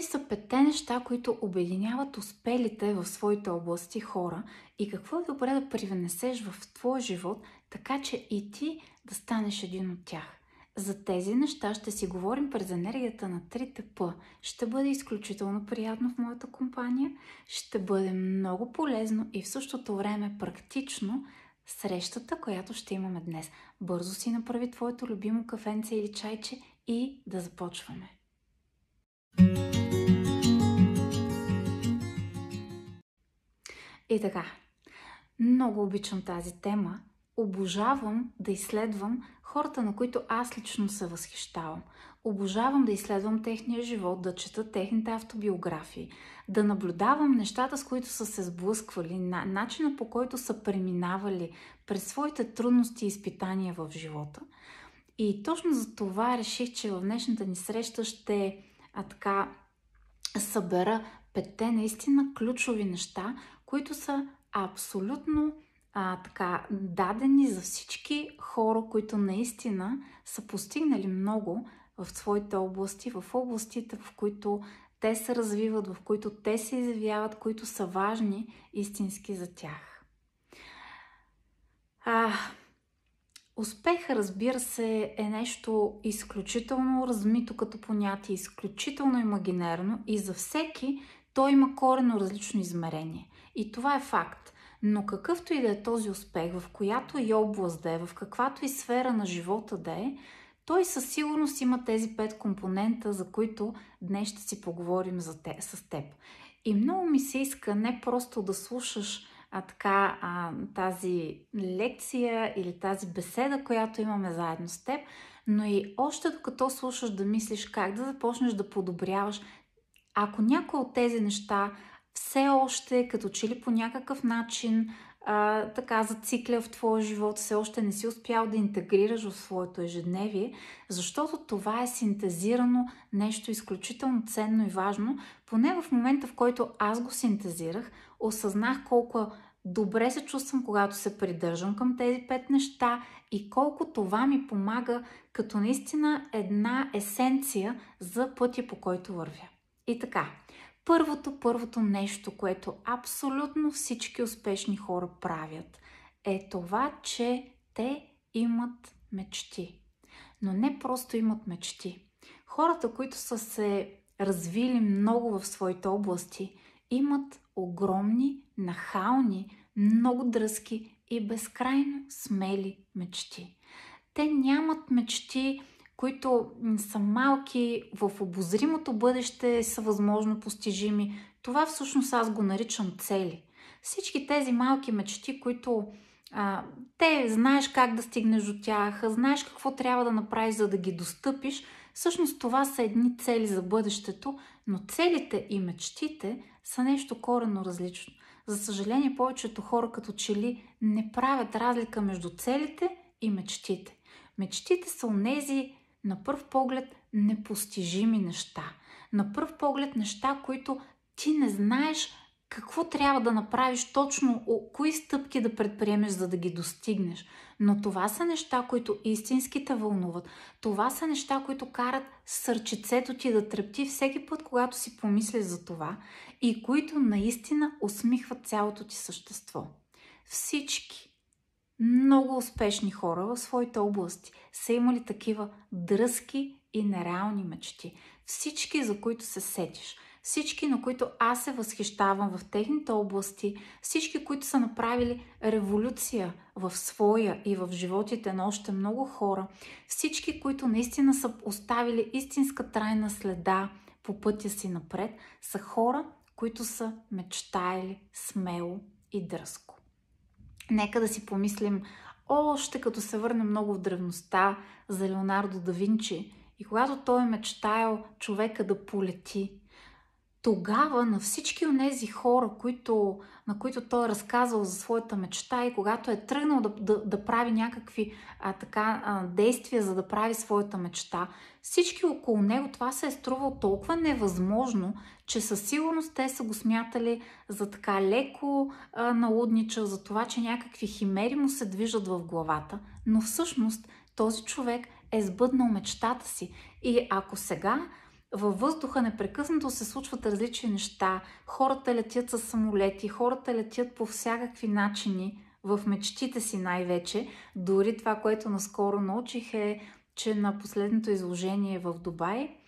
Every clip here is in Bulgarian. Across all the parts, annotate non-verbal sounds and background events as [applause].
кои са петте неща, които обединяват успелите в своите области хора и какво е добре да привнесеш в твоя живот, така че и ти да станеш един от тях. За тези неща ще си говорим през енергията на трите П. Ще бъде изключително приятно в моята компания, ще бъде много полезно и в същото време практично срещата, която ще имаме днес. Бързо си направи твоето любимо кафенце или чайче и да започваме. И така, много обичам тази тема. Обожавам да изследвам хората, на които аз лично се възхищавам. Обожавам да изследвам техния живот, да чета техните автобиографии, да наблюдавам нещата, с които са се сблъсквали, начина по който са преминавали през своите трудности и изпитания в живота. И точно за това реших, че в днешната ни среща ще а така събера петте наистина ключови неща, които са абсолютно а, така дадени за всички хора, които наистина са постигнали много в своите области, в областите, в които те се развиват, в които те се изявяват, които са важни истински за тях. А, Успех, разбира се, е нещо изключително размито като понятие, изключително имагинерно и за всеки той има корено различно измерение. И това е факт. Но какъвто и да е този успех, в която и област да е, в каквато и сфера на живота да е, той със сигурност има тези пет компонента, за които днес ще си поговорим за те, с теб. И много ми се иска не просто да слушаш а, така, а, тази лекция или тази беседа, която имаме заедно с теб, но и още докато слушаш да мислиш как да започнеш да подобряваш, ако някой от тези неща все още като че ли по някакъв начин а, така зацикля в твоя живот, все още не си успял да интегрираш в своето ежедневие, защото това е синтезирано нещо изключително ценно и важно. Поне в момента, в който аз го синтезирах, осъзнах колко добре се чувствам, когато се придържам към тези пет неща и колко това ми помага като наистина една есенция за пътя, по който вървя. И така, първото, първото нещо, което абсолютно всички успешни хора правят, е това, че те имат мечти. Но не просто имат мечти. Хората, които са се развили много в своите области, имат огромни, нахални, много дръзки и безкрайно смели мечти. Те нямат мечти, които са малки в обозримото бъдеще, са възможно постижими. Това всъщност аз го наричам цели. Всички тези малки мечти, които а, те знаеш как да стигнеш до тях, знаеш какво трябва да направиш, за да ги достъпиш, всъщност това са едни цели за бъдещето, но целите и мечтите са нещо корено различно. За съжаление, повечето хора като че ли не правят разлика между целите и мечтите. Мечтите са онези на пръв поглед непостижими неща. На пръв поглед неща, които ти не знаеш какво трябва да направиш точно, кои стъпки да предприемеш, за да ги достигнеш. Но това са неща, които истински те вълнуват. Това са неща, които карат сърчицето ти да трепти всеки път, когато си помислиш за това и които наистина усмихват цялото ти същество. Всички много успешни хора в своите области са имали такива дръзки и нереални мечти. Всички, за които се сетиш – всички, на които аз се възхищавам в техните области, всички, които са направили революция в своя и в животите на още много хора, всички, които наистина са оставили истинска трайна следа по пътя си напред, са хора, които са мечтаяли смело и дръзко. Нека да си помислим още като се върне много в древността за Леонардо да Винчи и когато той е мечтаял човека да полети, тогава на всички от тези хора, които, на които той е разказал за своята мечта и когато е тръгнал да, да, да прави някакви а, така, а, действия, за да прави своята мечта, всички около него това се е струвало толкова невъзможно, че със сигурност те са го смятали за така леко а, налуднича, за това, че някакви химери му се движат в главата, но всъщност този човек е сбъднал мечтата си. И ако сега във въздуха непрекъснато се случват различни неща. Хората летят с самолети, хората летят по всякакви начини, в мечтите си най-вече. Дори това, което наскоро научих е, че на последното изложение в Дубай,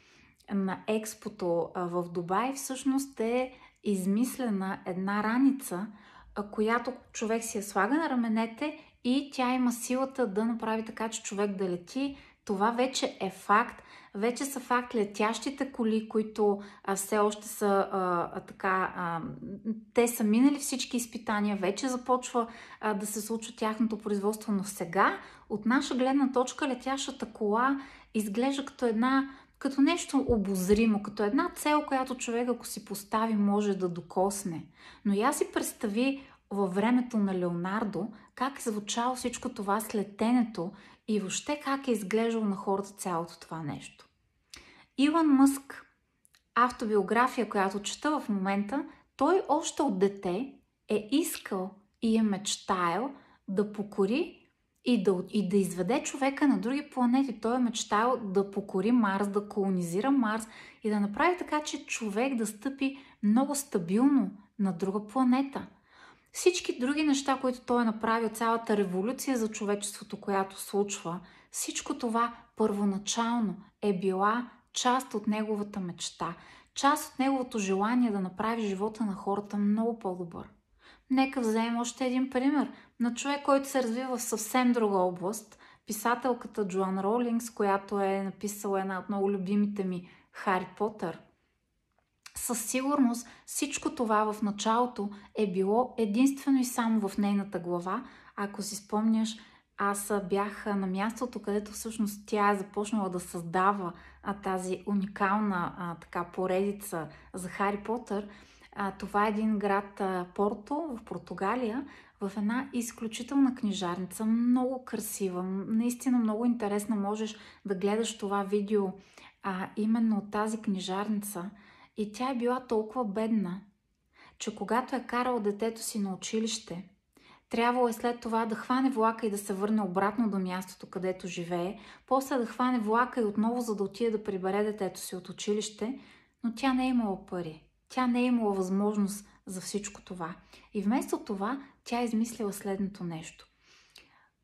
на експото в Дубай, всъщност е измислена една раница, която човек си я слага на раменете и тя има силата да направи така, че човек да лети. Това вече е факт. Вече са факт летящите коли, които а, все още са а, така. А, те са минали всички изпитания, вече започва а, да се случва тяхното производство, но сега, от наша гледна точка, летящата кола изглежда като една като нещо обозримо, като една цел, която човек, ако си постави, може да докосне. Но я си представи във времето на Леонардо, как е звучало всичко това с летенето и въобще как е изглеждало на хората цялото това нещо. Илон Мъск, автобиография, която чета в момента, той още от дете е искал и е мечтаял да покори и да, и да изведе човека на други планети. Той е мечтал да покори Марс, да колонизира Марс и да направи така, че човек да стъпи много стабилно на друга планета. Всички други неща, които той е направил, цялата революция за човечеството, която случва, всичко това първоначално е била част от неговата мечта, част от неговото желание да направи живота на хората много по-добър. Нека вземем още един пример на човек, който се развива в съвсем друга област. Писателката Джоан Ролингс, която е написала една от много любимите ми Хари Потър. Със сигурност всичко това в началото е било единствено и само в нейната глава. Ако си спомняш, аз бях на мястото, където всъщност тя е започнала да създава тази уникална а, така поредица за Хари Потър. Това е един град Порто в Португалия, в една изключителна книжарница, много красива, наистина много интересна. Можеш да гледаш това видео а, именно от тази книжарница. И тя е била толкова бедна, че когато е карала детето си на училище, трябвало е след това да хване влака и да се върне обратно до мястото, където живее, после да хване влака и отново за да отиде да прибере детето си от училище, но тя не е имала пари. Тя не е имала възможност за всичко това. И вместо това тя е измислила следното нещо.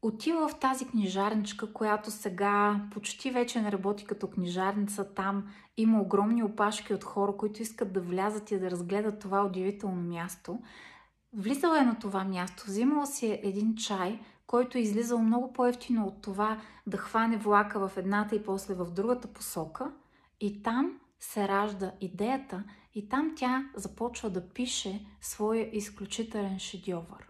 Отива в тази книжарничка, която сега почти вече не работи като книжарница. Там има огромни опашки от хора, които искат да влязат и да разгледат това удивително място. Влизала е на това място, взимала си е един чай, който е излизал много по-ефтино от това да хване влака в едната и после в другата посока. И там се ражда идеята и там тя започва да пише своя изключителен шедьовър.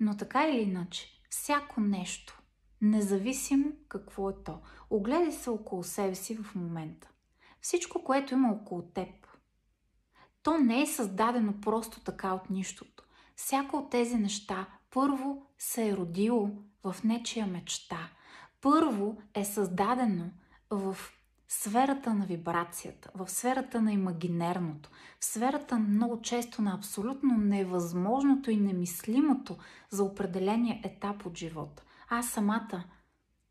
Но така или иначе, всяко нещо, независимо какво е то, огледай се около себе си в момента. Всичко, което има около теб, то не е създадено просто така от нищото. Всяко от тези неща първо се е родило в нечия мечта. Първо е създадено в сферата на вибрацията, в сферата на имагинерното, в сферата много често на абсолютно невъзможното и немислимото за определения етап от живота. Аз самата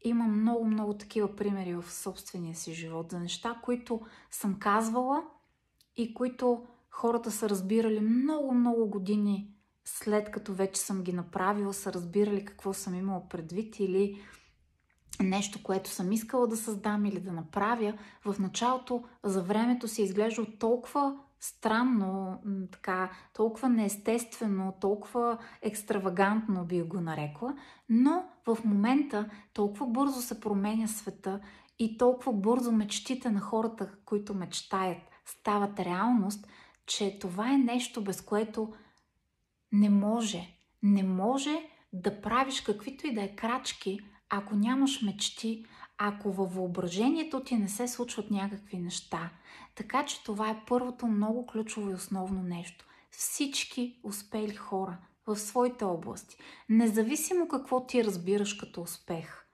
имам много-много такива примери в собствения си живот за неща, които съм казвала и които хората са разбирали много-много години след като вече съм ги направила, са разбирали какво съм имала предвид или нещо, което съм искала да създам или да направя, в началото за времето се изглежда толкова странно, така, толкова неестествено, толкова екстравагантно би го нарекла, но в момента толкова бързо се променя света и толкова бързо мечтите на хората, които мечтаят, стават реалност, че това е нещо, без което не може. Не може да правиш каквито и да е крачки, ако нямаш мечти, ако във въображението ти не се случват някакви неща. Така че това е първото много ключово и основно нещо. Всички успели хора в своите области, независимо какво ти разбираш като успех,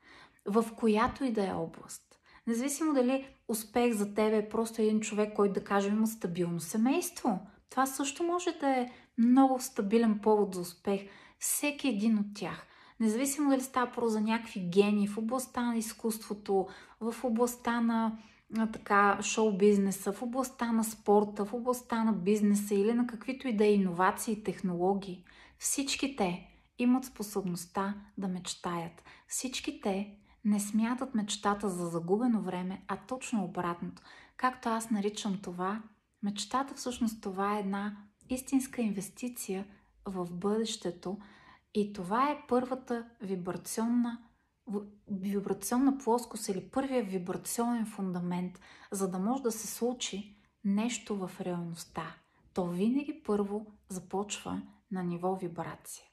в която и да е област. Независимо дали успех за тебе е просто един човек, който да кажем има стабилно семейство. Това също може да е много стабилен повод за успех. Всеки един от тях. Независимо дали става про за някакви гени в областта на изкуството, в областта на така шоу бизнеса, в областта на спорта, в областта на бизнеса или на каквито и да е иновации и технологии. Всички те имат способността да мечтаят. Всички те не смятат мечтата за загубено време, а точно обратното. Както аз наричам това, мечтата всъщност това е една истинска инвестиция в бъдещето и това е първата вибрационна вибрационна плоскост или първия вибрационен фундамент, за да може да се случи нещо в реалността. То винаги първо започва на ниво вибрация.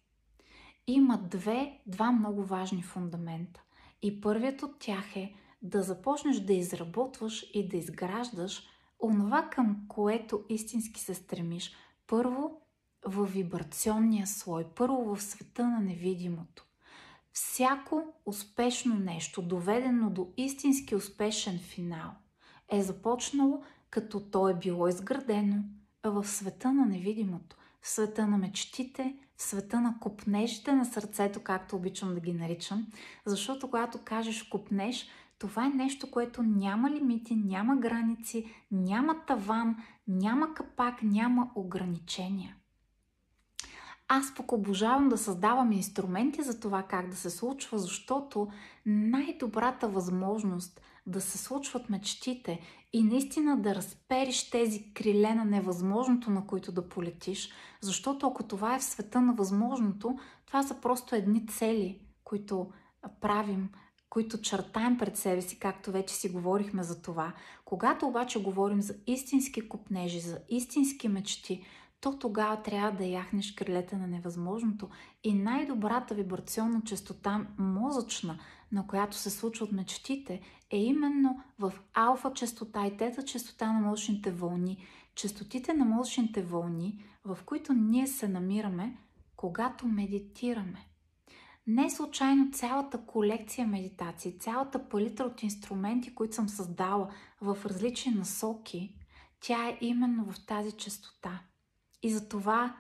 Има две, два много важни фундамента. И първият от тях е да започнеш да изработваш и да изграждаш онова, към което истински се стремиш. Първо в вибрационния слой, първо в света на невидимото. Всяко успешно нещо, доведено до истински успешен финал, е започнало като то е било изградено в света на невидимото, в света на мечтите, в света на купнежите на сърцето, както обичам да ги наричам, защото когато кажеш купнеж, това е нещо, което няма лимити, няма граници, няма таван, няма капак, няма ограничения. Аз пък обожавам да създавам инструменти за това как да се случва, защото най-добрата възможност да се случват мечтите и наистина да разпериш тези криле на невъзможното, на които да полетиш, защото ако това е в света на възможното, това са просто едни цели, които правим, които чертаем пред себе си, както вече си говорихме за това. Когато обаче говорим за истински купнежи, за истински мечти, то тогава трябва да яхнеш крилете на невъзможното и най-добрата вибрационна частота мозъчна, на която се случват мечтите, е именно в алфа частота и тета частота на мозъчните вълни. Частотите на мозъчните вълни, в които ние се намираме, когато медитираме. Не случайно цялата колекция медитации, цялата палитра от инструменти, които съм създала в различни насоки, тя е именно в тази частота – и затова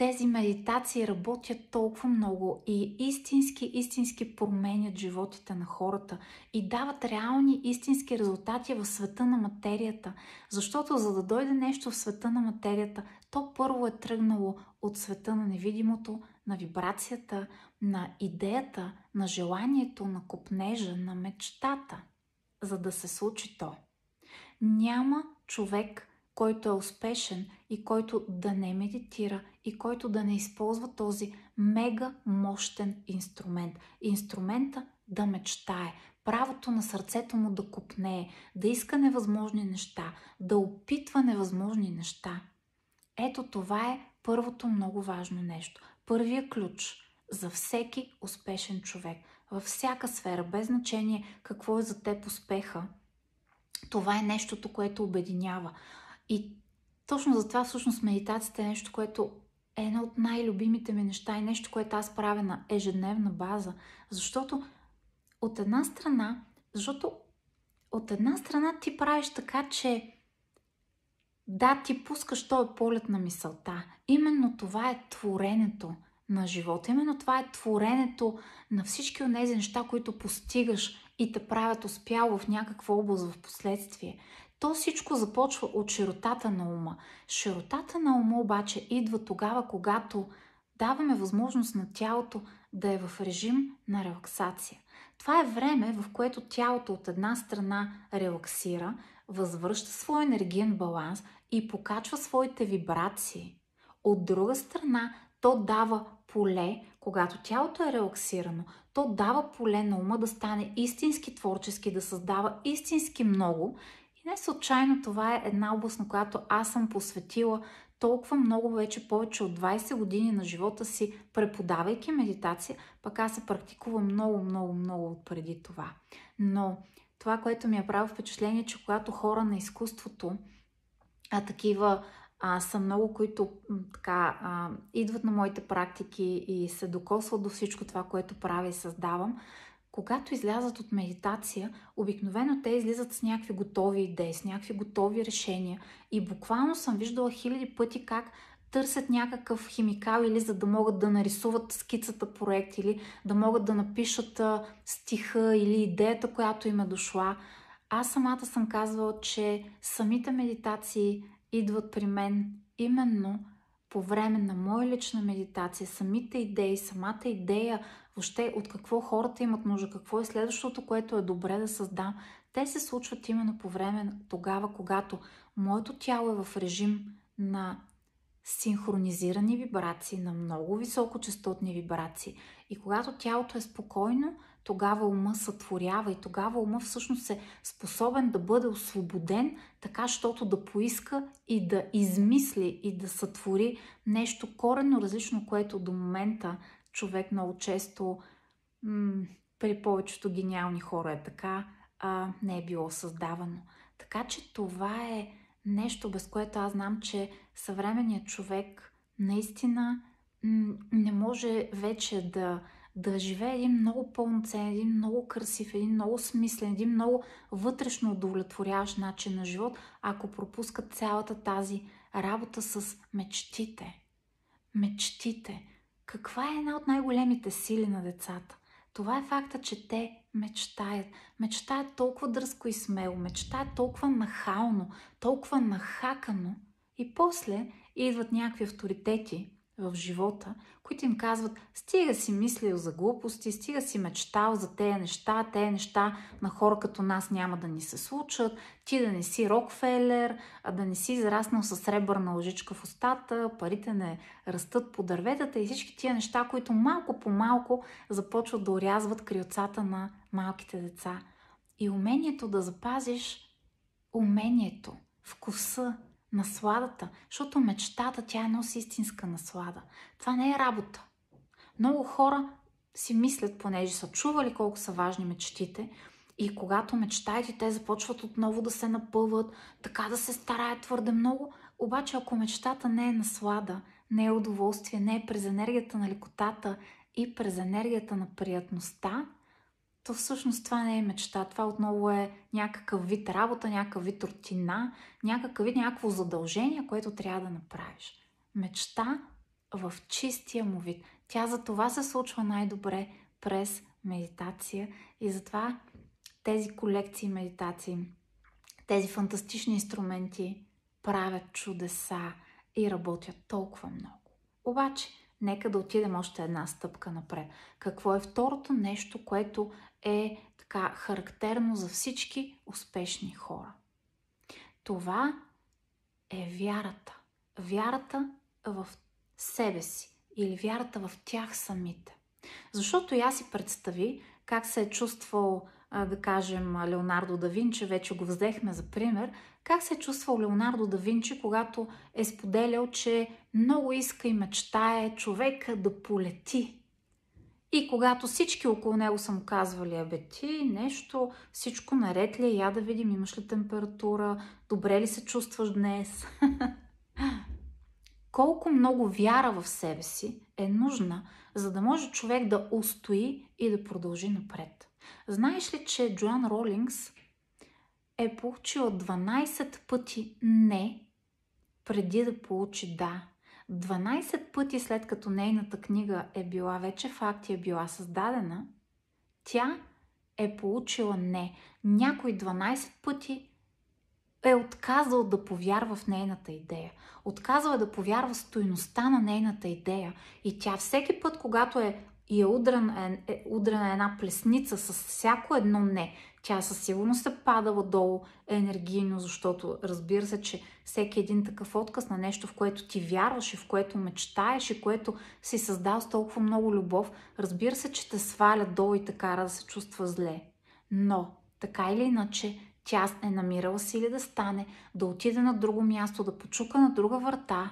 тези медитации работят толкова много и истински, истински променят животите на хората и дават реални, истински резултати в света на материята. Защото за да дойде нещо в света на материята, то първо е тръгнало от света на невидимото, на вибрацията, на идеята, на желанието, на копнежа, на мечтата, за да се случи то. Няма човек, който е успешен и който да не медитира и който да не използва този мега мощен инструмент. Инструмента да мечтае, правото на сърцето му да купнее, да иска невъзможни неща, да опитва невъзможни неща. Ето това е първото много важно нещо. Първия ключ за всеки успешен човек. Във всяка сфера, без значение какво е за теб успеха, това е нещото, което обединява. И точно за това всъщност медитацията е нещо, което е едно от най-любимите ми неща и нещо, което аз правя на ежедневна база. Защото от една страна, защото от една страна ти правиш така, че да, ти пускаш този полет на мисълта. Именно това е творенето на живота. Именно това е творенето на всички от тези неща, които постигаш и те правят успяло в някаква област в последствие. То всичко започва от широтата на ума. Широтата на ума обаче идва тогава, когато даваме възможност на тялото да е в режим на релаксация. Това е време, в което тялото от една страна релаксира, възвръща своя енергиен баланс и покачва своите вибрации. От друга страна, то дава поле, когато тялото е релаксирано, то дава поле на ума да стане истински творчески, да създава истински много и не случайно това е една област, на която аз съм посветила толкова много вече повече от 20 години на живота си, преподавайки медитация, пък аз се практикувам много, много, много преди това. Но това, което ми е прави впечатление, че когато хора на изкуството, а такива а, са много, които така, а, идват на моите практики и се докосват до всичко това, което правя и създавам, когато излязат от медитация, обикновено те излизат с някакви готови идеи, с някакви готови решения. И буквално съм виждала хиляди пъти как търсят някакъв химикал или за да могат да нарисуват скицата проект или да могат да напишат стиха или идеята, която им е дошла. Аз самата съм казвала, че самите медитации идват при мен именно по време на моя лична медитация, самите идеи, самата идея, въобще от какво хората имат нужда, какво е следващото, което е добре да създам, те се случват именно по време тогава, когато моето тяло е в режим на синхронизирани вибрации, на много високочастотни вибрации. И когато тялото е спокойно, тогава ума сътворява и тогава ума всъщност е способен да бъде освободен, така, щото да поиска и да измисли и да сътвори нещо коренно различно, което до момента човек много често м- при повечето гениални хора е така, а, не е било създавано. Така че това е нещо, без което аз знам, че съвременният човек наистина м- не може вече да, да живее един много пълноценен, един много красив, един много смислен, един много вътрешно удовлетворяващ начин на живот, ако пропускат цялата тази работа с мечтите. Мечтите. Каква е една от най-големите сили на децата? Това е факта, че те мечтаят. Мечтаят толкова дръзко и смело, мечтаят толкова нахално, толкова нахакано. И после идват някакви авторитети в живота, които им казват, стига си мислил за глупости, стига си мечтал за тези неща, тези неща на хора като нас няма да ни се случат, ти да не си Рокфелер, а да не си израснал с сребърна лъжичка в устата, парите не растат по дърветата и всички тия неща, които малко по малко започват да урязват крилцата на малките деца. И умението да запазиш умението, вкуса, насладата, защото мечтата тя носи истинска наслада. Това не е работа. Много хора си мислят, понеже са чували колко са важни мечтите, и когато мечтаят и те започват отново да се напъват, така да се стараят твърде много, обаче ако мечтата не е наслада, не е удоволствие, не е през енергията на лекотата и през енергията на приятността, то всъщност това не е мечта. Това отново е някакъв вид работа, някакъв вид рутина, някакъв вид някакво задължение, което трябва да направиш. Мечта в чистия му вид. Тя за това се случва най-добре през медитация и затова тези колекции медитации, тези фантастични инструменти правят чудеса и работят толкова много. Обаче, нека да отидем още една стъпка напред. Какво е второто нещо, което е така характерно за всички успешни хора? Това е вярата. Вярата в себе си или вярата в тях самите. Защото я си представи как се е чувствал, да кажем, Леонардо да Винчи, вече го взехме за пример, как се е чувствал Леонардо да Винчи, когато е споделял, че много иска и мечтае човека да полети. И когато всички около него са му казвали, абе ти нещо, всичко наред ли е, я да видим, имаш ли температура, добре ли се чувстваш днес? [laughs] Колко много вяра в себе си е нужна, за да може човек да устои и да продължи напред. Знаеш ли, че Джоан Ролингс е получила 12 пъти не, преди да получи да. 12 пъти след като нейната книга е била вече факт и е била създадена, тя е получила не. Някой 12 пъти е отказал да повярва в нейната идея. Отказал е да повярва в стоеността на нейната идея. И тя всеки път, когато е и е удрена, е, е удрена една плесница с всяко едно не, тя със сигурност се падала долу енергийно, защото разбира се, че всеки един такъв отказ на нещо, в което ти вярваш и в което мечтаеш и което си създал с толкова много любов, разбира се, че те сваля долу и те кара да се чувства зле. Но, така или иначе, тя е намирала сили да стане, да отиде на друго място, да почука на друга врата.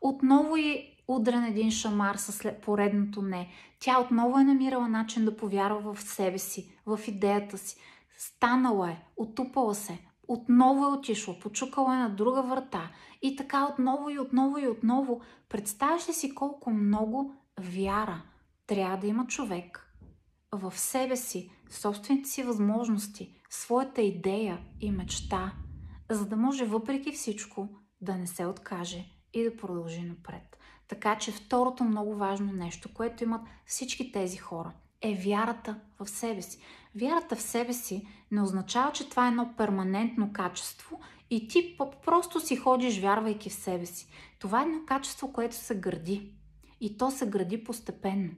Отново и удрен един шамар с поредното не. Тя отново е намирала начин да повярва в себе си, в идеята си. Станала е, отупала се, отново е отишла, почукала е на друга врата и така отново и отново и отново. Представяш ли си колко много вяра трябва да има човек в себе си, в собствените си възможности, своята идея и мечта, за да може въпреки всичко да не се откаже и да продължи напред. Така че второто много важно нещо, което имат всички тези хора, е вярата в себе си. Вярата в себе си не означава, че това е едно перманентно качество и ти просто си ходиш вярвайки в себе си. Това е едно качество, което се гради. И то се гради постепенно.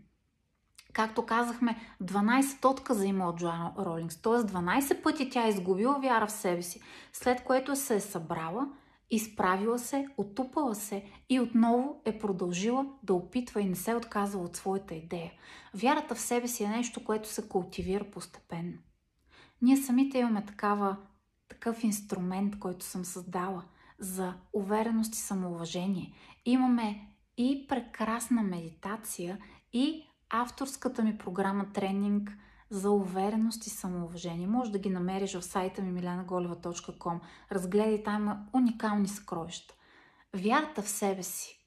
Както казахме, 12 отказа има от Джоан Ролингс, т.е. 12 пъти тя е изгубила вяра в себе си, след което се е събрала, изправила се, отупала се и отново е продължила да опитва и не се е отказала от своята идея. Вярата в себе си е нещо, което се култивира постепенно. Ние самите имаме такава, такъв инструмент, който съм създала за увереност и самоуважение. Имаме и прекрасна медитация, и авторската ми програма тренинг за увереност и самоуважение. Може да ги намериш в сайта ми milenaголева.com. Разгледай, там уникални съкровища. Вярата в себе си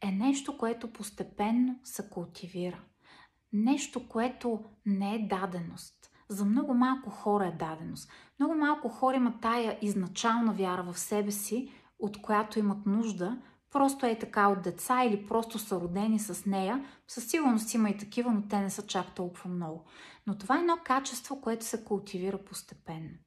е нещо, което постепенно се култивира. Нещо, което не е даденост. За много малко хора е даденост. Много малко хора имат тая изначална вяра в себе си, от която имат нужда, просто е така от деца или просто са родени с нея. Със сигурност има и такива, но те не са чак толкова много. Но това е едно качество, което се култивира постепенно.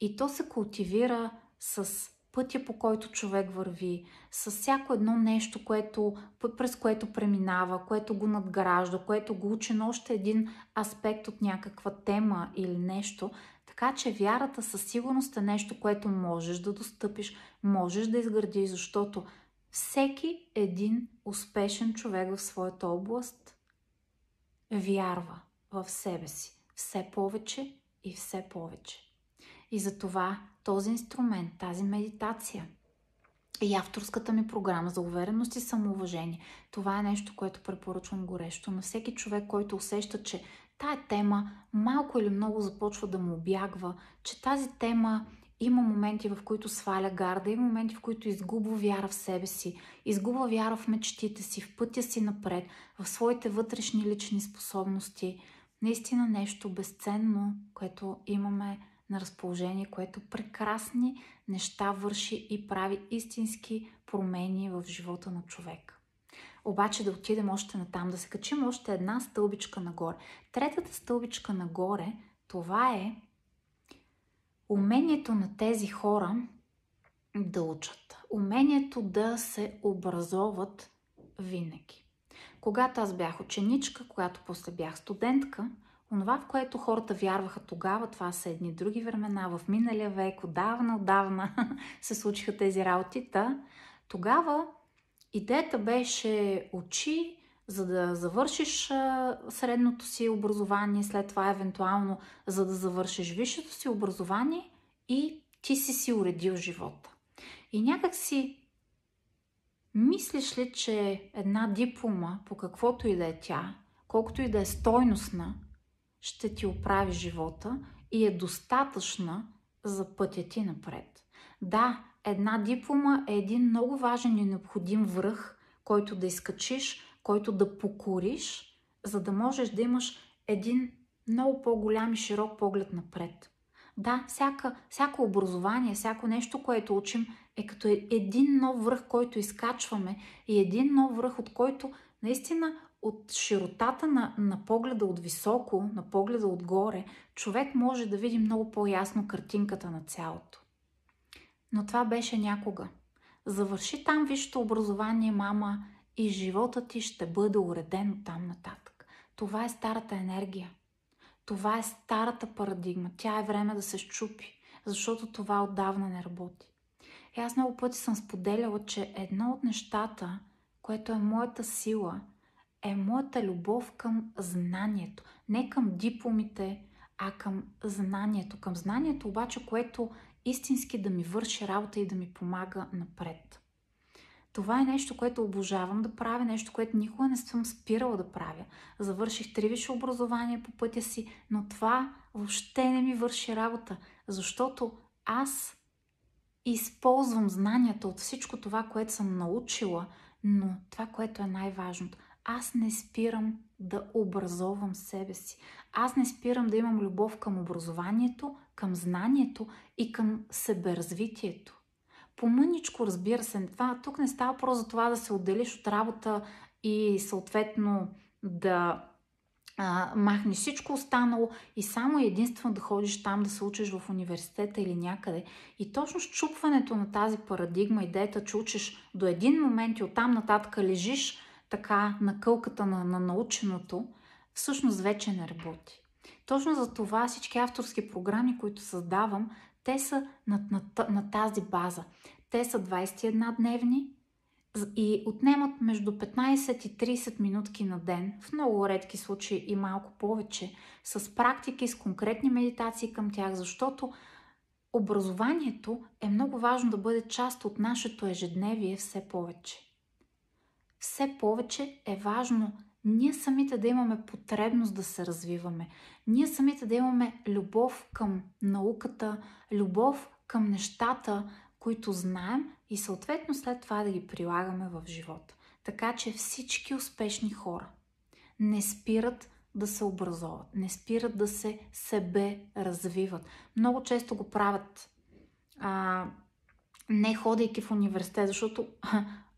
И то се култивира с пътя по който човек върви, с всяко едно нещо, което, през което преминава, което го надгражда, което го учи на още един аспект от някаква тема или нещо. Така че вярата със сигурност е нещо, което можеш да достъпиш, можеш да изградиш, защото всеки един успешен човек в своята област вярва в себе си все повече и все повече. И затова този инструмент, тази медитация и авторската ми програма за увереност и самоуважение, това е нещо, което препоръчвам горещо на всеки човек, който усеща, че тая тема малко или много започва да му обягва, че тази тема има моменти, в които сваля гарда, има моменти, в които изгубва вяра в себе си, изгубва вяра в мечтите си, в пътя си напред, в своите вътрешни лични способности. Наистина нещо безценно, което имаме на разположение, което прекрасни неща върши и прави истински промени в живота на човек. Обаче да отидем още на там, да се качим още една стълбичка нагоре. Третата стълбичка нагоре, това е умението на тези хора да учат. Умението да се образоват винаги. Когато аз бях ученичка, когато после бях студентка, онова, в което хората вярваха тогава, това са едни други времена, в миналия век, отдавна, отдавна [laughs] се случиха тези работи. Тогава идеята беше учи, за да завършиш средното си образование, след това евентуално за да завършиш висшето си образование и ти си си уредил живота. И някак си мислиш ли, че една диплома, по каквото и да е тя, колкото и да е стойностна, ще ти оправи живота и е достатъчна за пътя ти напред. Да, една диплома е един много важен и необходим връх, който да изкачиш, който да покориш, за да можеш да имаш един много по-голям и широк поглед напред. Да, всяка, всяко образование, всяко нещо, което учим, е като е един нов връх, който изкачваме и един нов връх, от който наистина от широтата на, на погледа от високо, на погледа отгоре, човек може да види много по-ясно картинката на цялото. Но това беше някога. Завърши там висшето образование, мама, и живота ти ще бъде уреден от там нататък. Това е старата енергия. Това е старата парадигма. Тя е време да се щупи, защото това отдавна не работи. И аз много пъти съм споделяла, че едно от нещата, което е моята сила, е моята любов към знанието. Не към дипломите, а към знанието. Към знанието обаче, което истински да ми върши работа и да ми помага напред. Това е нещо, което обожавам да правя, нещо, което никога не съм спирала да правя. Завърших три висше образование по пътя си, но това въобще не ми върши работа, защото аз използвам знанията от всичко това, което съм научила, но това, което е най-важното, аз не спирам да образовам себе си. Аз не спирам да имам любов към образованието, към знанието и към себеразвитието по-мъничко, разбира се. Това, тук не става просто за това да се отделиш от работа и съответно да а, махнеш всичко останало и само единствено да ходиш там да се учиш в университета или някъде. И точно щупването на тази парадигма, идеята, че учиш до един момент и оттам нататък лежиш така на кълката на, на наученото, всъщност вече не работи. Точно за това всички авторски програми, които създавам, те са на, на, на тази база. Те са 21 дневни, и отнемат между 15 и 30 минутки на ден, в много редки случаи и малко повече, с практики, с конкретни медитации към тях, защото образованието е много важно да бъде част от нашето ежедневие все повече. Все повече е важно ние самите да имаме потребност да се развиваме. Ние самите да имаме любов към науката, любов към нещата, които знаем и съответно след това да ги прилагаме в живота. Така че всички успешни хора не спират да се образоват, не спират да се себе развиват. Много често го правят а, не ходейки в университет, защото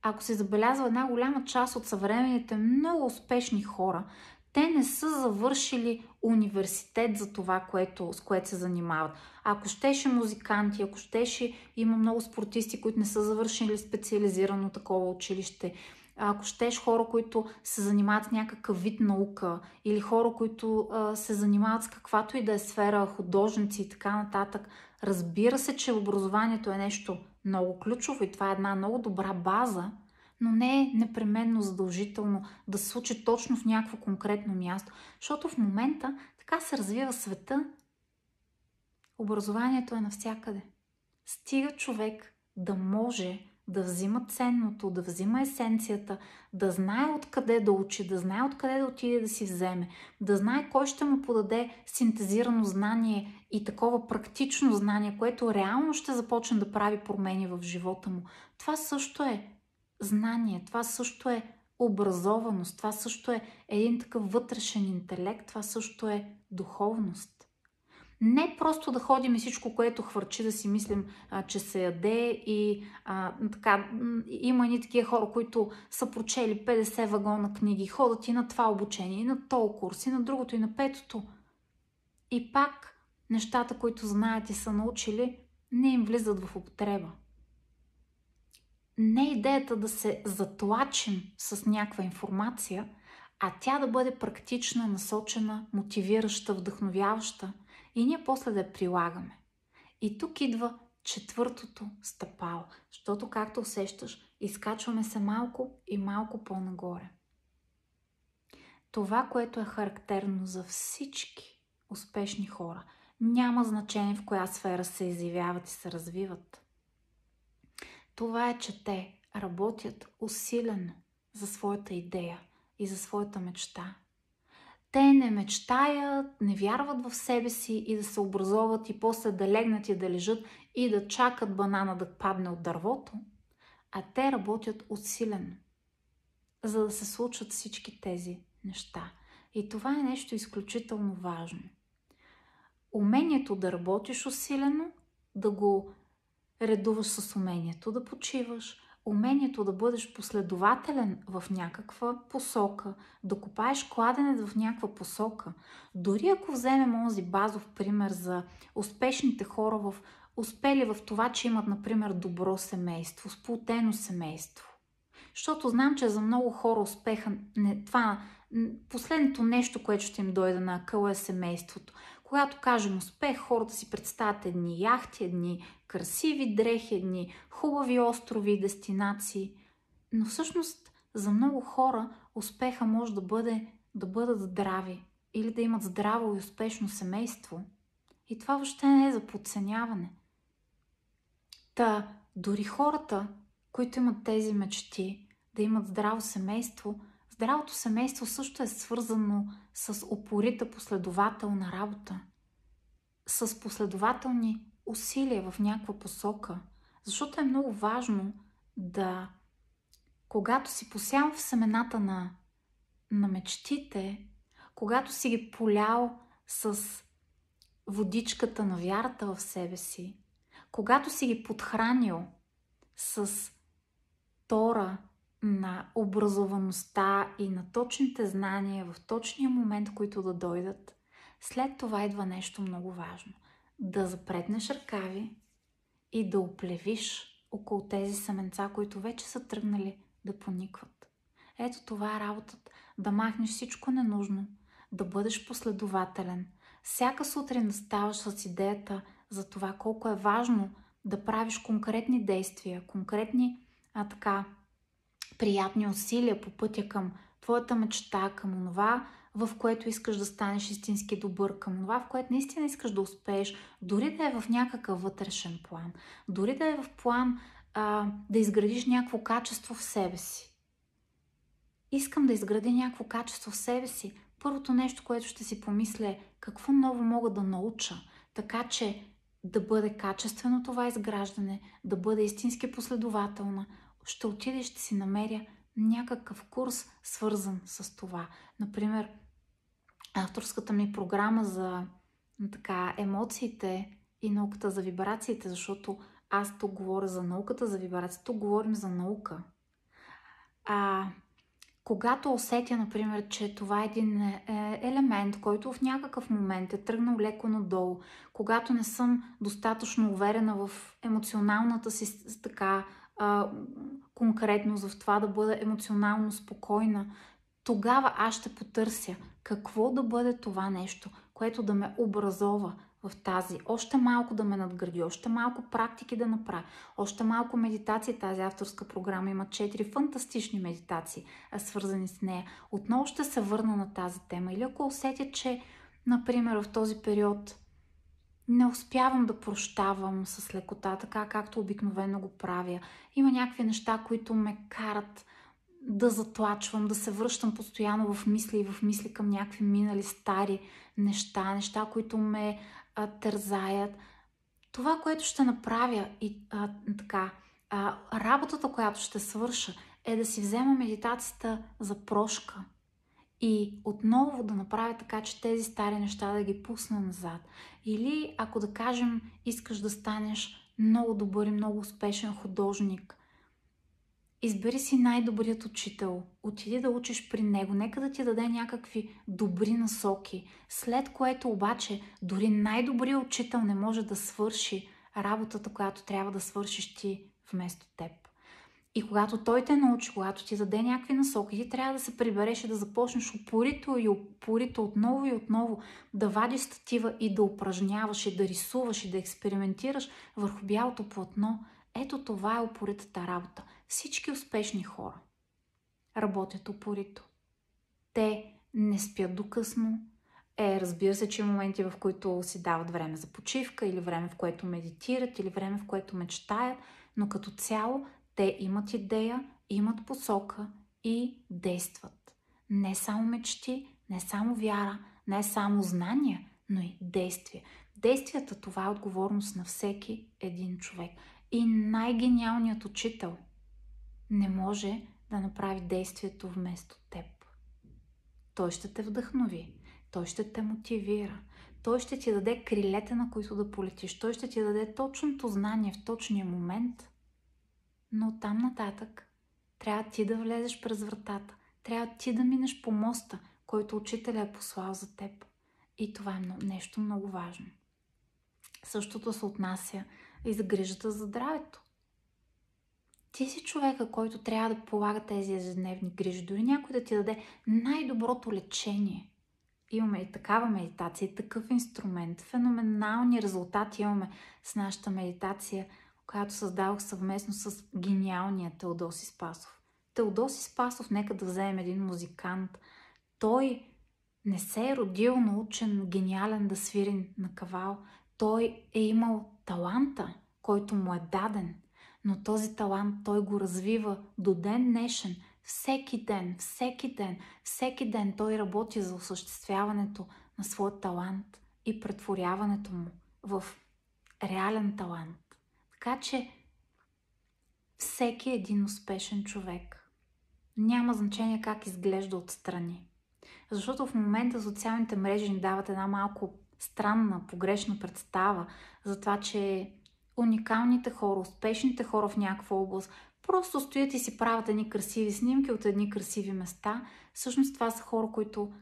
ако се забелязва една голяма част от съвременните много успешни хора, те не са завършили университет за това, което, с което се занимават. Ако щеше музиканти, ако щеше, има много спортисти, които не са завършили специализирано такова училище, ако щеш хора, които се занимават с някакъв вид наука или хора, които а, се занимават с каквато и да е сфера, художници и така нататък, разбира се, че образованието е нещо много ключово и това е една много добра база, но не е непременно задължително да се случи точно в някакво конкретно място, защото в момента така се развива света. Образованието е навсякъде. Стига човек да може да взима ценното, да взима есенцията, да знае откъде да учи, да знае откъде да отиде да си вземе, да знае кой ще му подаде синтезирано знание и такова практично знание, което реално ще започне да прави промени в живота му. Това също е знание, това също е образованост, това също е един такъв вътрешен интелект, това също е духовност. Не просто да ходим и всичко, което хвърчи, да си мислим, а, че се яде и а, така, има и такива хора, които са прочели 50 вагона книги, ходят и на това обучение, и на този курс, и на другото, и на петото. И пак нещата, които знаят и са научили, не им влизат в употреба не е идеята да се затлачим с някаква информация, а тя да бъде практична, насочена, мотивираща, вдъхновяваща и ние после да прилагаме. И тук идва четвъртото стъпало, защото, както усещаш, изкачваме се малко и малко по-нагоре. Това, което е характерно за всички успешни хора, няма значение в коя сфера се изявяват и се развиват – това е, че те работят усилено за своята идея и за своята мечта. Те не мечтаят, не вярват в себе си и да се образоват и после да легнат и да лежат и да чакат банана да падне от дървото, а те работят усилено, за да се случат всички тези неща. И това е нещо изключително важно. Умението да работиш усилено, да го редуваш с умението да почиваш, умението да бъдеш последователен в някаква посока, да копаеш кладенец в някаква посока. Дори ако вземем онзи базов пример за успешните хора в успели в това, че имат, например, добро семейство, сплутено семейство. Защото знам, че за много хора успеха, не, това последното нещо, което ще им дойде на къл е семейството. Когато кажем успех, хората си представят едни яхти, едни красиви дрехи, едни хубави острови и дестинации. Но всъщност за много хора успеха може да бъде да бъдат здрави или да имат здраво и успешно семейство. И това въобще не е за подценяване. Та, дори хората, които имат тези мечти, да имат здраво семейство, здравото семейство също е свързано с упорита последователна работа, с последователни усилия в някаква посока. Защото е много важно да, когато си посял в семената на, на мечтите, когато си ги полял с водичката на вярата в себе си, когато си ги подхранил с Тора на образоваността и на точните знания в точния момент, които да дойдат, след това идва нещо много важно. Да запретнеш ръкави и да оплевиш около тези семенца, които вече са тръгнали да поникват. Ето това е работата. Да махнеш всичко ненужно, да бъдеш последователен. Всяка сутрин да ставаш с идеята за това колко е важно да правиш конкретни действия, конкретни а, така, приятни усилия по пътя към твоята мечта, към това, в което искаш да станеш истински добър, към това, в което наистина искаш да успееш, дори да е в някакъв вътрешен план, дори да е в план а, да изградиш някакво качество в себе си. Искам да изградя някакво качество в себе си. Първото нещо, което ще си помисля е какво ново мога да науча, така че да бъде качествено това изграждане, да бъде истински последователна, ще отида и ще си намеря някакъв курс, свързан с това. Например, авторската ми програма за така, емоциите и науката за вибрациите, защото аз тук говоря за науката за вибрациите, тук говорим за наука. А, когато усетя, например, че това е един е, елемент, който в някакъв момент е тръгнал леко надолу, когато не съм достатъчно уверена в емоционалната си така а, конкретност, в това да бъда емоционално спокойна, тогава аз ще потърся какво да бъде това нещо, което да ме образова в тази. Още малко да ме надгради, още малко практики да направя, още малко медитации. Тази авторска програма има четири фантастични медитации, свързани с нея. Отново ще се върна на тази тема. Или ако усетя, че, например, в този период не успявам да прощавам с лекота, така както обикновено го правя. Има някакви неща, които ме карат да затлачвам, да се връщам постоянно в мисли и в мисли към някакви минали стари неща, неща, които ме а, тързаят. Това, което ще направя и а, така, а, работата, която ще свърша, е да си взема медитацията за прошка и отново да направя така, че тези стари неща да ги пусна назад. Или ако да кажем, искаш да станеш много добър и много успешен художник, избери си най-добрият учител, отиди да учиш при него, нека да ти даде някакви добри насоки, след което обаче дори най-добрият учител не може да свърши работата, която трябва да свършиш ти вместо теб. И когато той те научи, когато ти даде някакви насоки, ти трябва да се прибереш и да започнеш упорито и упорито отново и отново да вадиш статива и да упражняваш и да рисуваш и да експериментираш върху бялото платно. Ето това е упоритата работа. Всички успешни хора работят упорито. Те не спят до късно. Е, разбира се, че има моменти, в които си дават време за почивка, или време, в което медитират, или време, в което мечтаят, но като цяло те имат идея, имат посока и действат. Не само мечти, не само вяра, не само знания, но и действия. Действията това е отговорност на всеки един човек. И най-гениалният учител не може да направи действието вместо теб. Той ще те вдъхнови, той ще те мотивира, той ще ти даде крилете, на които да полетиш, той ще ти даде точното знание в точния момент – но там нататък трябва ти да влезеш през вратата. Трябва ти да минеш по моста, който учителя е послал за теб. И това е нещо много важно. Същото се отнася и за грижата за здравето. Ти си човека, който трябва да полага тези ежедневни грижи. Дори някой да ти даде най-доброто лечение. Имаме и такава медитация, и такъв инструмент. Феноменални резултати имаме с нашата медитация – която създавах съвместно с гениалния Теодоси Спасов. Теодоси Спасов, нека да вземем един музикант. Той не се е родил научен, гениален да свири на кавал. Той е имал таланта, който му е даден. Но този талант той го развива до ден днешен. Всеки ден, всеки ден, всеки ден той работи за осъществяването на своя талант и претворяването му в реален талант. Така че всеки един успешен човек няма значение как изглежда отстрани. Защото в момента социалните мрежи ни дават една малко странна, погрешна представа за това, че уникалните хора, успешните хора в някаква област просто стоят и си правят едни красиви снимки от едни красиви места. Всъщност това са хора, които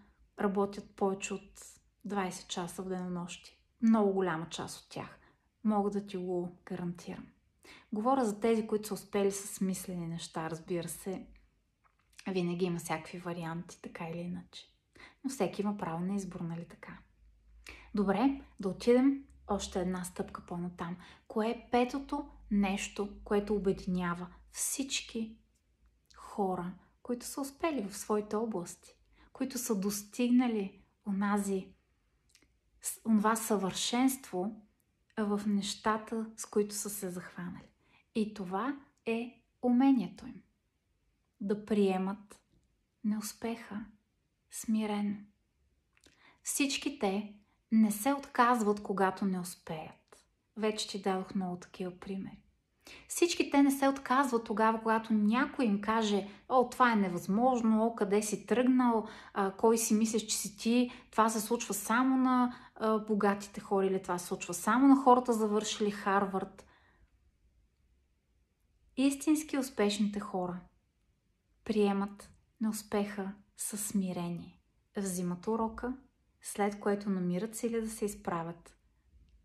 работят повече от 20 часа в денонощи. Много голяма част от тях. Мога да ти го гарантирам. Говоря за тези, които са успели с смислени неща, разбира се. Винаги има всякакви варианти, така или иначе. Но всеки има право на избор, нали така? Добре, да отидем още една стъпка по-натам. Кое е петото нещо, което обединява всички хора, които са успели в своите области, които са достигнали онази, онова съвършенство в нещата, с които са се захванали. И това е умението им. Да приемат неуспеха смирено. Всички те не се отказват, когато не успеят. Вече ти дадох много такива примери. Всички те не се отказват тогава, когато някой им каже, о, това е невъзможно, о, къде си тръгнал, а, кой си мислиш, че си ти, това се случва само на а, богатите хора или това се случва само на хората, завършили Харвард. Истински успешните хора приемат неуспеха със смирение. Взимат урока, след което намират сили да се изправят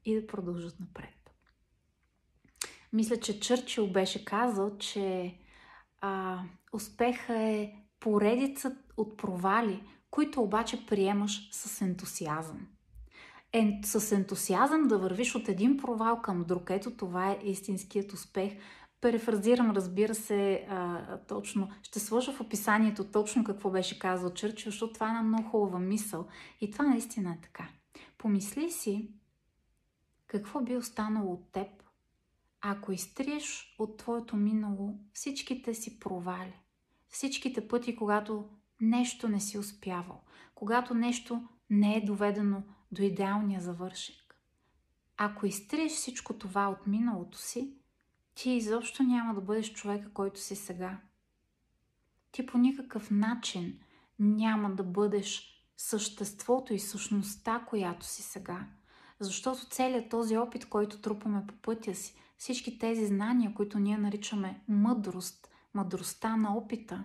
и да продължат напред. Мисля, че Чърчил беше казал, че а, успеха е поредица от провали, които обаче приемаш с ентусиазъм. Ен, с ентусиазъм да вървиш от един провал към друг. Ето това е истинският успех. Перефразирам, разбира се, а, точно. Ще сложа в описанието точно какво беше казал Чърчил, защото това е една много хубава мисъл. И това наистина е така. Помисли си какво би останало от теб, ако изтриеш от твоето минало всичките си провали, всичките пъти, когато нещо не си успявал, когато нещо не е доведено до идеалния завършек. Ако изтриеш всичко това от миналото си, ти изобщо няма да бъдеш човека, който си сега. Ти по никакъв начин няма да бъдеш съществото и същността, която си сега. Защото целият този опит, който трупаме по пътя си, всички тези знания, които ние наричаме мъдрост, мъдростта на опита,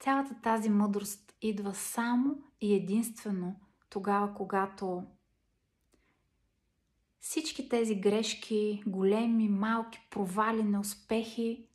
цялата тази мъдрост идва само и единствено тогава, когато всички тези грешки, големи, малки, провали, неуспехи,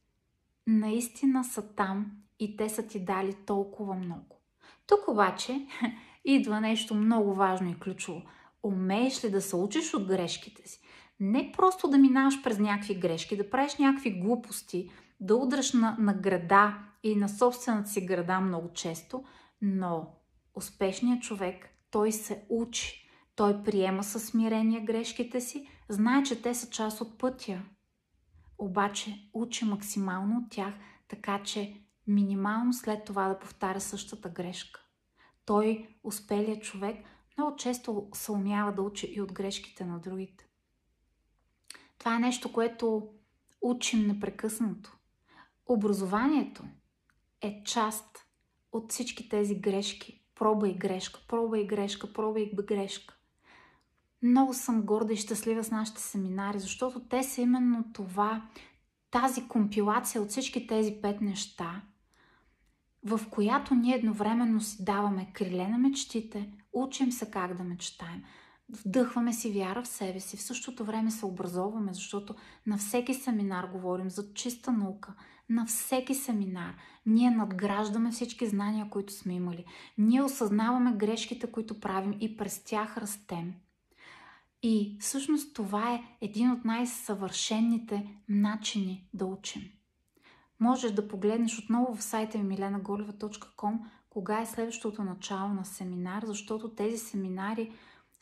наистина са там и те са ти дали толкова много. Тук обаче [laughs] идва нещо много важно и ключово. Умееш ли да се учиш от грешките си? Не просто да минаваш през някакви грешки, да правиш някакви глупости, да удръш на, на града и на собствената си града много често, но успешният човек, той се учи. Той приема със смирение грешките си, знае, че те са част от пътя. Обаче учи максимално от тях, така че минимално след това да повтаря същата грешка. Той, успелият човек, много често се умява да учи и от грешките на другите. Това е нещо, което учим непрекъснато. Образованието е част от всички тези грешки. Проба и грешка, проба и грешка, проба и грешка. Много съм горда и щастлива с нашите семинари, защото те са именно това, тази компилация от всички тези пет неща, в която ние едновременно си даваме криле на мечтите, учим се как да мечтаем, вдъхваме си вяра в себе си, в същото време се образоваме, защото на всеки семинар говорим за чиста наука, на всеки семинар ние надграждаме всички знания, които сме имали. Ние осъзнаваме грешките, които правим и през тях растем. И всъщност това е един от най-съвършенните начини да учим. Можеш да погледнеш отново в сайта ми milenagoleva.com кога е следващото начало на семинар, защото тези семинари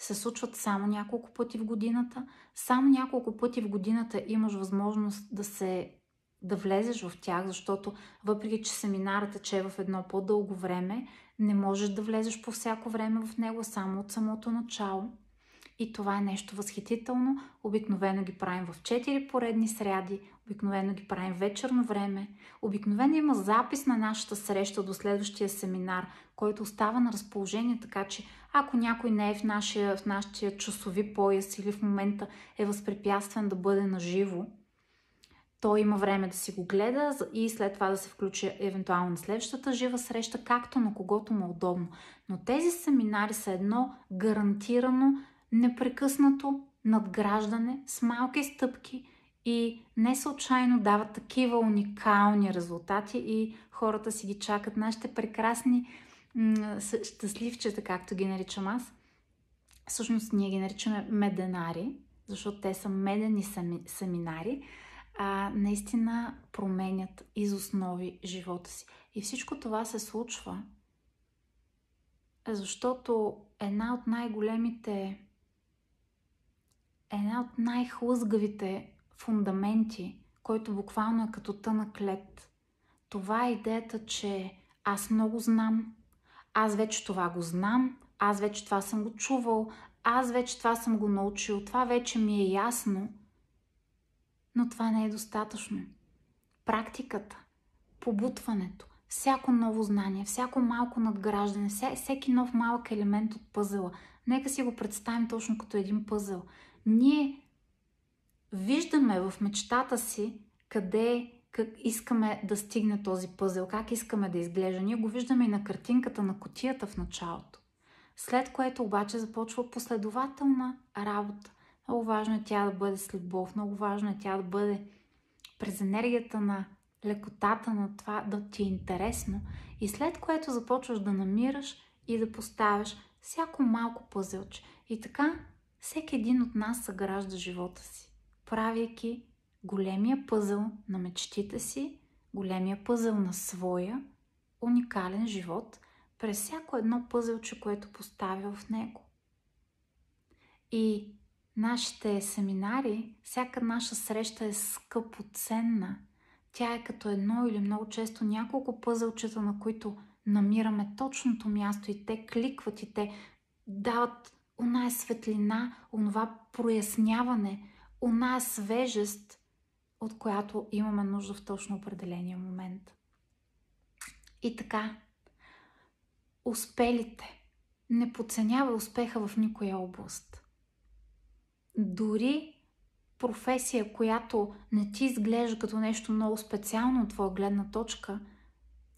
се случват само няколко пъти в годината. Само няколко пъти в годината имаш възможност да се да влезеш в тях, защото въпреки, че семинарът тече в едно по-дълго време, не можеш да влезеш по всяко време в него само от самото начало. И това е нещо възхитително. Обикновено ги правим в 4 поредни сряди, обикновено ги правим вечерно време. Обикновено има запис на нашата среща до следващия семинар, който остава на разположение, така че ако някой не е в нашия, в нашия часови пояс или в момента е възпрепятстван да бъде наживо, той има време да си го гледа и след това да се включи евентуално на следващата жива среща, както на когото му е удобно. Но тези семинари са едно гарантирано, непрекъснато надграждане с малки стъпки и не случайно дават такива уникални резултати и хората си ги чакат. Нашите прекрасни щастливчета, както ги наричам аз, всъщност ние ги наричаме меденари, защото те са медени семинари, а, наистина променят из основи живота си. И всичко това се случва, защото една от най-големите, една от най-хлъзгавите фундаменти, който буквално е като тънък лед, това е идеята, че аз много знам, аз вече това го знам, аз вече това съм го чувал, аз вече това съм го научил, това вече ми е ясно, но това не е достатъчно. Практиката, побутването, всяко ново знание, всяко малко надграждане, всеки нов малък елемент от пъзела. Нека си го представим точно като един пъзел. Ние виждаме в мечтата си къде как искаме да стигне този пъзел, как искаме да изглежда. Ние го виждаме и на картинката на котията в началото. След което обаче започва последователна работа. Много важно е тя да бъде с любов, много важно е тя да бъде през енергията на лекотата на това да ти е интересно и след което започваш да намираш и да поставяш всяко малко пъзелче. И така всеки един от нас съгражда живота си, правейки големия пъзъл на мечтите си, големия пъзъл на своя уникален живот през всяко едно пъзелче, което поставя в него. И нашите семинари, всяка наша среща е скъпоценна. Тя е като едно или много често няколко пъзълчета, на които намираме точното място и те кликват и те дават оная светлина, онова проясняване, оная свежест, от която имаме нужда в точно определения момент. И така, успелите. Не подценява успеха в никоя област. Дори професия, която не ти изглежда като нещо много специално от твоя гледна точка,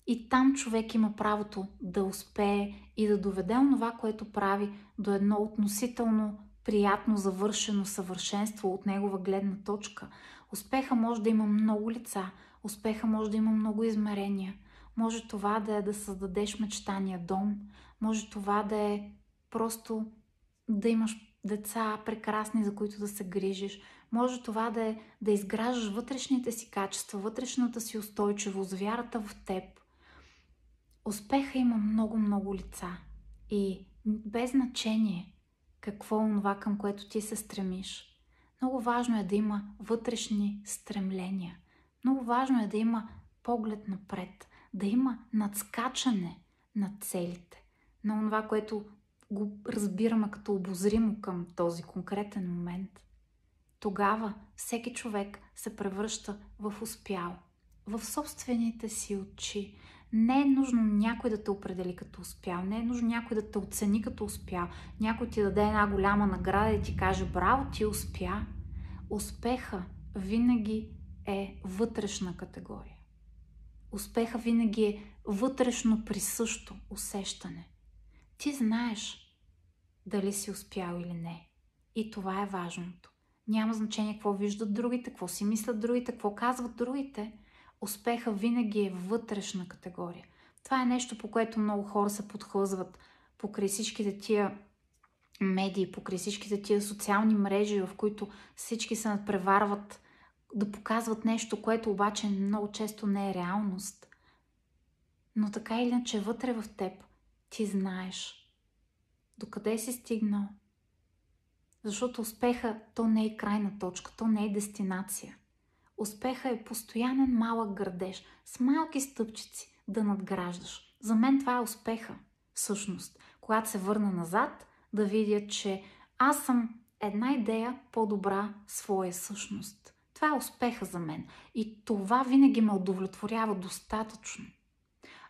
и там човек има правото да успее и да доведе онова, което прави до едно относително приятно завършено съвършенство от негова гледна точка. Успеха може да има много лица, успеха може да има много измерения. Може това да е да създадеш мечтания дом, може това да е просто да имаш деца прекрасни, за които да се грижиш. Може това да е да изграждаш вътрешните си качества, вътрешната си устойчивост, вярата в теб. Успеха има много-много лица и без значение какво е това, към което ти се стремиш. Много важно е да има вътрешни стремления. Много важно е да има поглед напред, да има надскачане на целите, на това, което го разбираме като обозримо към този конкретен момент. Тогава всеки човек се превръща в успял, в собствените си очи. Не е нужно някой да те определи като успял, не е нужно някой да те оцени като успял, някой ти даде една голяма награда и ти каже браво, ти успя. Успеха винаги е вътрешна категория. Успеха винаги е вътрешно присъщо усещане. Ти знаеш дали си успял или не. И това е важното. Няма значение какво виждат другите, какво си мислят другите, какво казват другите. Успеха винаги е вътрешна категория. Това е нещо, по което много хора се подхлъзват покрай всичките тия медии, покрай всичките тия социални мрежи, в които всички се надпреварват да показват нещо, което обаче много често не е реалност. Но така или иначе вътре в теб ти знаеш докъде си стигнал. Защото успеха то не е крайна точка, то не е дестинация. Успеха е постоянен малък градеж, с малки стъпчици да надграждаш. За мен това е успеха, всъщност. Когато се върна назад, да видя, че аз съм една идея по-добра своя същност. Това е успеха за мен. И това винаги ме удовлетворява достатъчно.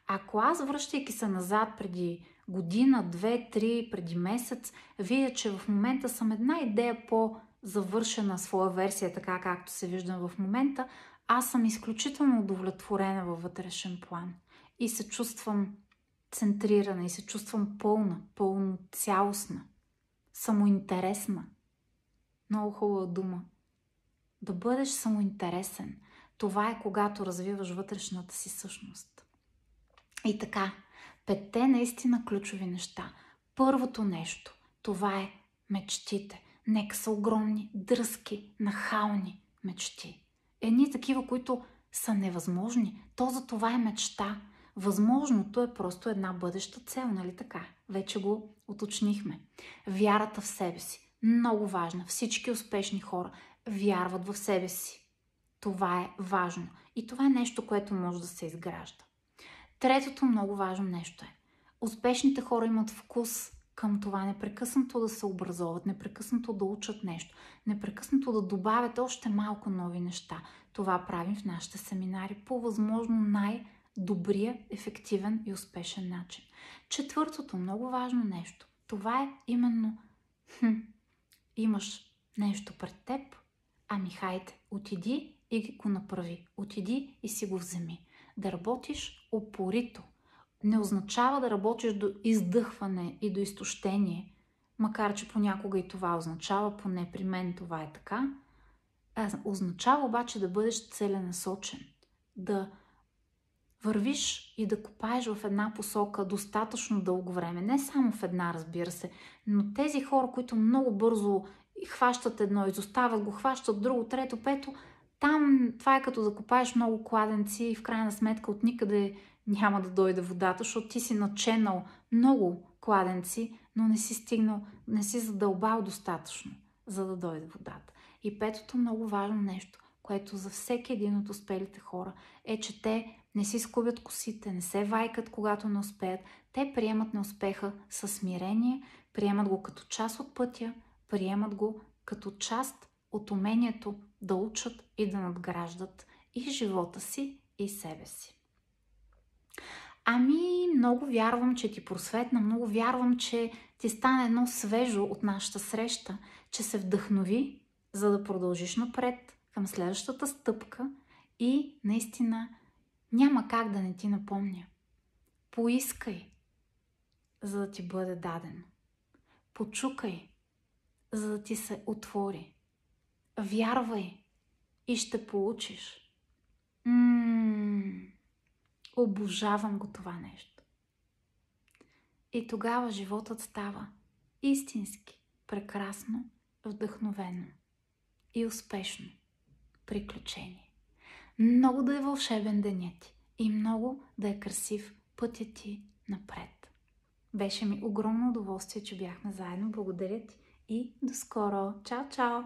Ако аз, връщайки се назад преди година, две, три, преди месец, видя, че в момента съм една идея по завършена своя версия, така както се виждам в момента, аз съм изключително удовлетворена във вътрешен план и се чувствам центрирана и се чувствам пълна, пълно цялостна, самоинтересна. Много хубава дума. Да бъдеш самоинтересен. Това е когато развиваш вътрешната си същност. И така, петте наистина ключови неща. Първото нещо, това е мечтите. Нека са огромни, дръзки, нахални мечти. Едни такива, които са невъзможни. То за това е мечта. Възможното е просто една бъдеща цел, нали така? Вече го уточнихме. Вярата в себе си. Много важна. Всички успешни хора вярват в себе си. Това е важно. И това е нещо, което може да се изгражда. Третото много важно нещо е. Успешните хора имат вкус към това непрекъснато да се образоват, непрекъснато да учат нещо, непрекъснато да добавят още малко нови неща. Това правим в нашите семинари по възможно най-добрия, ефективен и успешен начин. Четвъртото, много важно нещо, това е именно хм, имаш нещо пред теб, ами хайде, отиди и го направи. Отиди и си го вземи. Да работиш опорито, не означава да работиш до издъхване и до изтощение, макар че понякога и това означава, поне при мен това е така. Означава обаче да бъдеш целенасочен, да вървиш и да копаеш в една посока достатъчно дълго време. Не само в една, разбира се, но тези хора, които много бързо хващат едно, изоставят го, хващат друго, трето, пето, там това е като да копаеш много кладенци и в крайна сметка от никъде няма да дойде водата, защото ти си наченал много кладенци, но не си стигнал, не си задълбал достатъчно, за да дойде водата. И петото много важно нещо, което за всеки един от успелите хора е, че те не си скубят косите, не се вайкат, когато не успеят. Те приемат неуспеха със смирение, приемат го като част от пътя, приемат го като част от умението да учат и да надграждат и живота си, и себе си. Ами, много вярвам, че ти просветна, много вярвам, че ти стане едно свежо от нашата среща, че се вдъхнови, за да продължиш напред към следващата стъпка и наистина няма как да не ти напомня. Поискай, за да ти бъде дадено. Почукай, за да ти се отвори. Вярвай и ще получиш. М-м-м. Обожавам го това нещо. И тогава животът става истински, прекрасно, вдъхновено и успешно приключение. Много да е вълшебен денят ти и много да е красив пътят ти напред. Беше ми огромно удоволствие, че бяхме заедно. Благодаря ти и до скоро. Чао, чао!